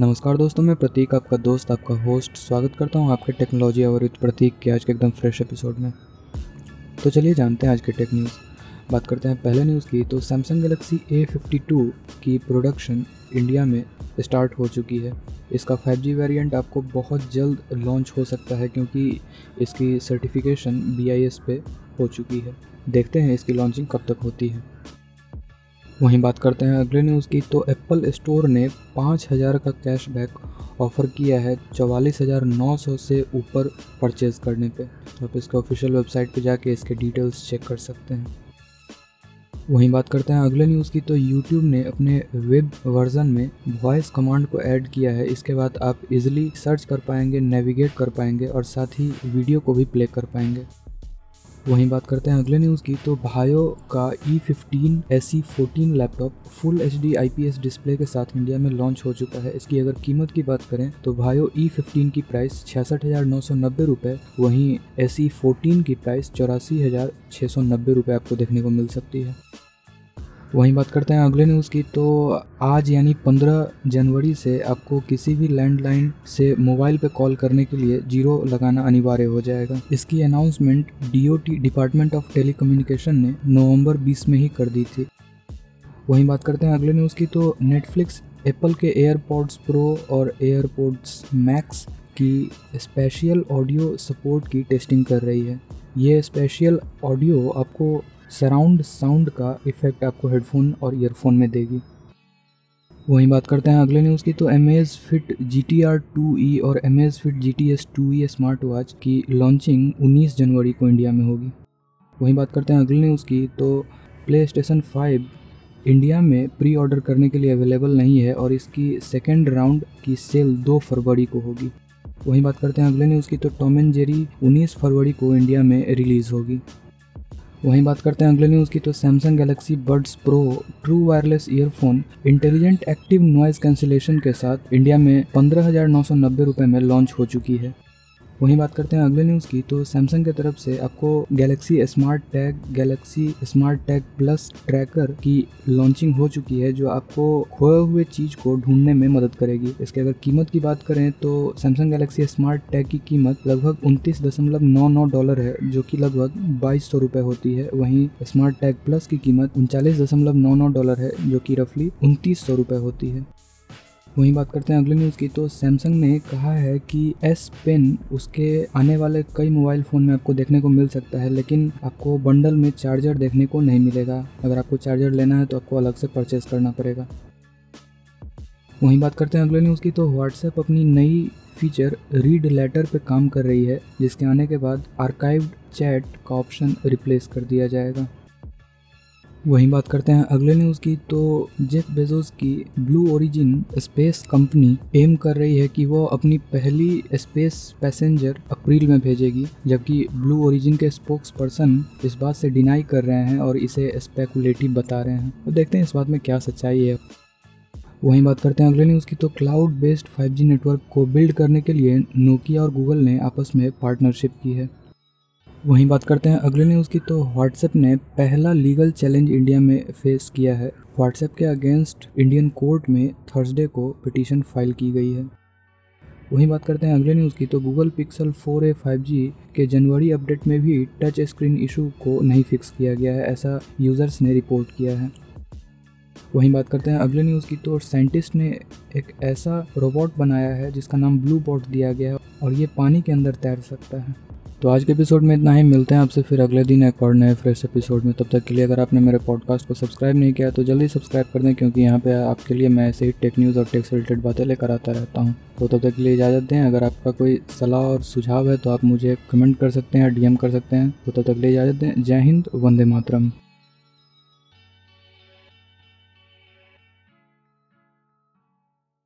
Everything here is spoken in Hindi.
नमस्कार दोस्तों, मैं प्रतीक, आपका दोस्त, आपका होस्ट स्वागत करता हूँ आपके टेक्नोलॉजी और प्रतीक के आज के एकदम फ्रेश एपिसोड में। तो चलिए जानते हैं आज के टेक न्यूज़ बात करते हैं पहले न्यूज़ की तो Samsung Galaxy A fifty two की प्रोडक्शन इंडिया में स्टार्ट हो चुकी है। इसका 5G वेरिएंट आपको बहुत जल्द लॉन्च हो सकता है क्योंकि इसकी सर्टिफिकेशन बी पे हो चुकी है। देखते हैं इसकी लॉन्चिंग कब तक होती है। वहीं बात करते हैं अगले न्यूज़ की। तो एप्पल स्टोर ने पाँच हज़ार का कैशबैक ऑफ़र किया है चवालीस हज़ार नौ सौ से ऊपर परचेज़ करने पे। तो आप इसके ऑफिशियल वेबसाइट पे जाके इसके डिटेल्स चेक कर सकते हैं। वहीं बात करते हैं अगले न्यूज़ की। तो यूट्यूब ने अपने वेब वर्जन में वॉइस कमांड को ऐड किया है। इसके बाद आप इजीली सर्च कर पाएँगे नेविगेट कर पाएँगे और साथ ही वीडियो को भी प्ले कर पाएँगे। वहीं बात करते हैं अगले न्यूज़ की तो भायो का E fifteen S C fourteen laptop full H D I P S display के साथ इंडिया में लॉन्च हो चुका है। इसकी अगर कीमत की बात करें तो भायो ई फिफ्टीन की प्राइस छियासठ हज़ार नौ सौ नब्बे रुपये वहीं एस सी फोर्टीन की प्राइस चौरासी हज़ार छः सौ नब्बे रुपये आपको देखने को मिल सकती है। वहीं बात करते हैं अगले न्यूज़ की तो आज यानी 15 जनवरी से आपको किसी भी लैंडलाइन से मोबाइल पे कॉल करने के लिए ज़ीरो लगाना अनिवार्य हो जाएगा। इसकी announcement DOT department of telecommunication ने नवंबर 20 में ही कर दी थी। वहीं बात करते हैं अगले न्यूज़ की तो नेटफ्लिक्स एप्पल के एयरपॉड्स प्रो और एयरपोड्स मैक्स की स्पेशल ऑडियो सपोर्ट की टेस्टिंग कर रही है। ये स्पेशल ऑडियो आपको सराउंड साउंड का इफ़ेक्ट आपको हेडफोन और ईयरफोन में देगी। वहीं बात करते हैं अगले न्यूज़ की तो Amazfit G T R two E और Amazfit G T S two E smart watch की लॉन्चिंग 19 जनवरी को इंडिया में होगी। वहीं बात करते हैं अगले न्यूज़ की तो प्ले स्टेशन फाइव इंडिया में प्री ऑर्डर करने के लिए अवेलेबल नहीं है और इसकी सेकेंड राउंड की सेल दो फरवरी को होगी। वहीं बात करते हैं अगले न्यूज़ की तो टॉम एंड जेरी 19 फरवरी को इंडिया में रिलीज़ होगी। वहीं बात करते हैं अगले न्यूज़ की तो Samsung Galaxy Buds Pro true wireless earphone intelligent active noise cancellation के साथ इंडिया में पंद्रह हज़ार नौ सौ नब्बे रुपये में लॉन्च हो चुकी है। वहीं बात करते हैं अगले न्यूज़ की। तो सैमसंग की तरफ़ से आपको Galaxy smart tag Galaxy smart tag plus tracker की लॉन्चिंग हो चुकी है, जो आपको खोए हुए चीज़ को ढूँढने में मदद करेगी। इसके अगर कीमत की बात करें तो सैमसंग गैलेक्सी स्मार्ट टैग की कीमत लगभग उनतीस दशमलव नौ नौ डॉलर है, जो कि लगभग बाईस सौ रुपये होती है। वहीं स्मार्ट टैग प्लस की कीमत उनचालीस दशमलव नौ नौ डॉलर है, जो कि रफली उनतीस सौ रुपये होती है। वहीं बात करते हैं अगले न्यूज़ की। तो सैमसंग ने कहा है कि एस पेन उसके आने वाले कई मोबाइल फ़ोन में आपको देखने को मिल सकता है, लेकिन आपको बंडल में चार्जर देखने को नहीं मिलेगा। अगर आपको चार्जर लेना है तो आपको अलग से परचेस करना पड़ेगा। वहीं बात करते हैं अगले न्यूज़ की। तो व्हाट्सएप अपनी नई फीचर रीड लेटर पे काम कर रही है, जिसके आने के बाद आर्काइव्ड चैट का ऑप्शन रिप्लेस कर दिया जाएगा। वहीं बात करते हैं अगले न्यूज़ की तो जेफ बेजोस की Blue Origin space company aim कर रही है कि वो अपनी पहली स्पेस पैसेंजर अप्रैल में भेजेगी, जबकि ब्लू ओरिजिन के स्पोक्स पर्सन इस बात से डिनाई कर रहे हैं और इसे स्पेकुलेटिव बता रहे हैं। तो देखते हैं इस बात में क्या सच्चाई है। वहीं बात करते हैं अगले न्यूज़ की तो क्लाउड बेस्ड 5G नेटवर्क को बिल्ड करने के लिए नोकिया और गूगल ने आपस में पार्टनरशिप की है। वहीं बात करते हैं अगले न्यूज़ की तो व्हाट्सएप ने पहला लीगल चैलेंज इंडिया में फेस किया है। व्हाट्सएप के अगेंस्ट इंडियन कोर्ट में थर्सडे को पिटीशन फ़ाइल की गई है। वहीं बात करते हैं अगले न्यूज़ की तो गूगल पिक्सल 4a 5G के जनवरी अपडेट में भी टच स्क्रीन इशू को नहीं फिक्स किया गया है, ऐसा यूज़र्स ने रिपोर्ट किया है। वहीं बात करते हैं अगले न्यूज़ की तो साइंटिस्ट ने एक ऐसा रोबोट बनाया है जिसका नाम ब्लू बॉट दिया गया है और ये पानी के अंदर तैर सकता है। तो आज के एपिसोड में इतना ही। मिलते हैं आपसे फिर अगले दिन एक और नए फ्रेश एपिसोड में। तब तक के लिए अगर आपने मेरे पॉडकास्ट को सब्सक्राइब नहीं किया तो जल्दी सब्सक्राइब कर दें, क्योंकि यहाँ पे आपके लिए मैं ऐसे ही टेक न्यूज़ और टेक से रिलेटेड बातें लेकर आता रहता हूँ। तो तब तक के लिए इजाज़त दें। अगर आपका कोई सलाह और सुझाव है तो आप मुझे कमेंट कर सकते हैं या डी कर सकते हैं। तो तब तक के लिए इजाज़त दें। जय हिंद, वंदे मातरम।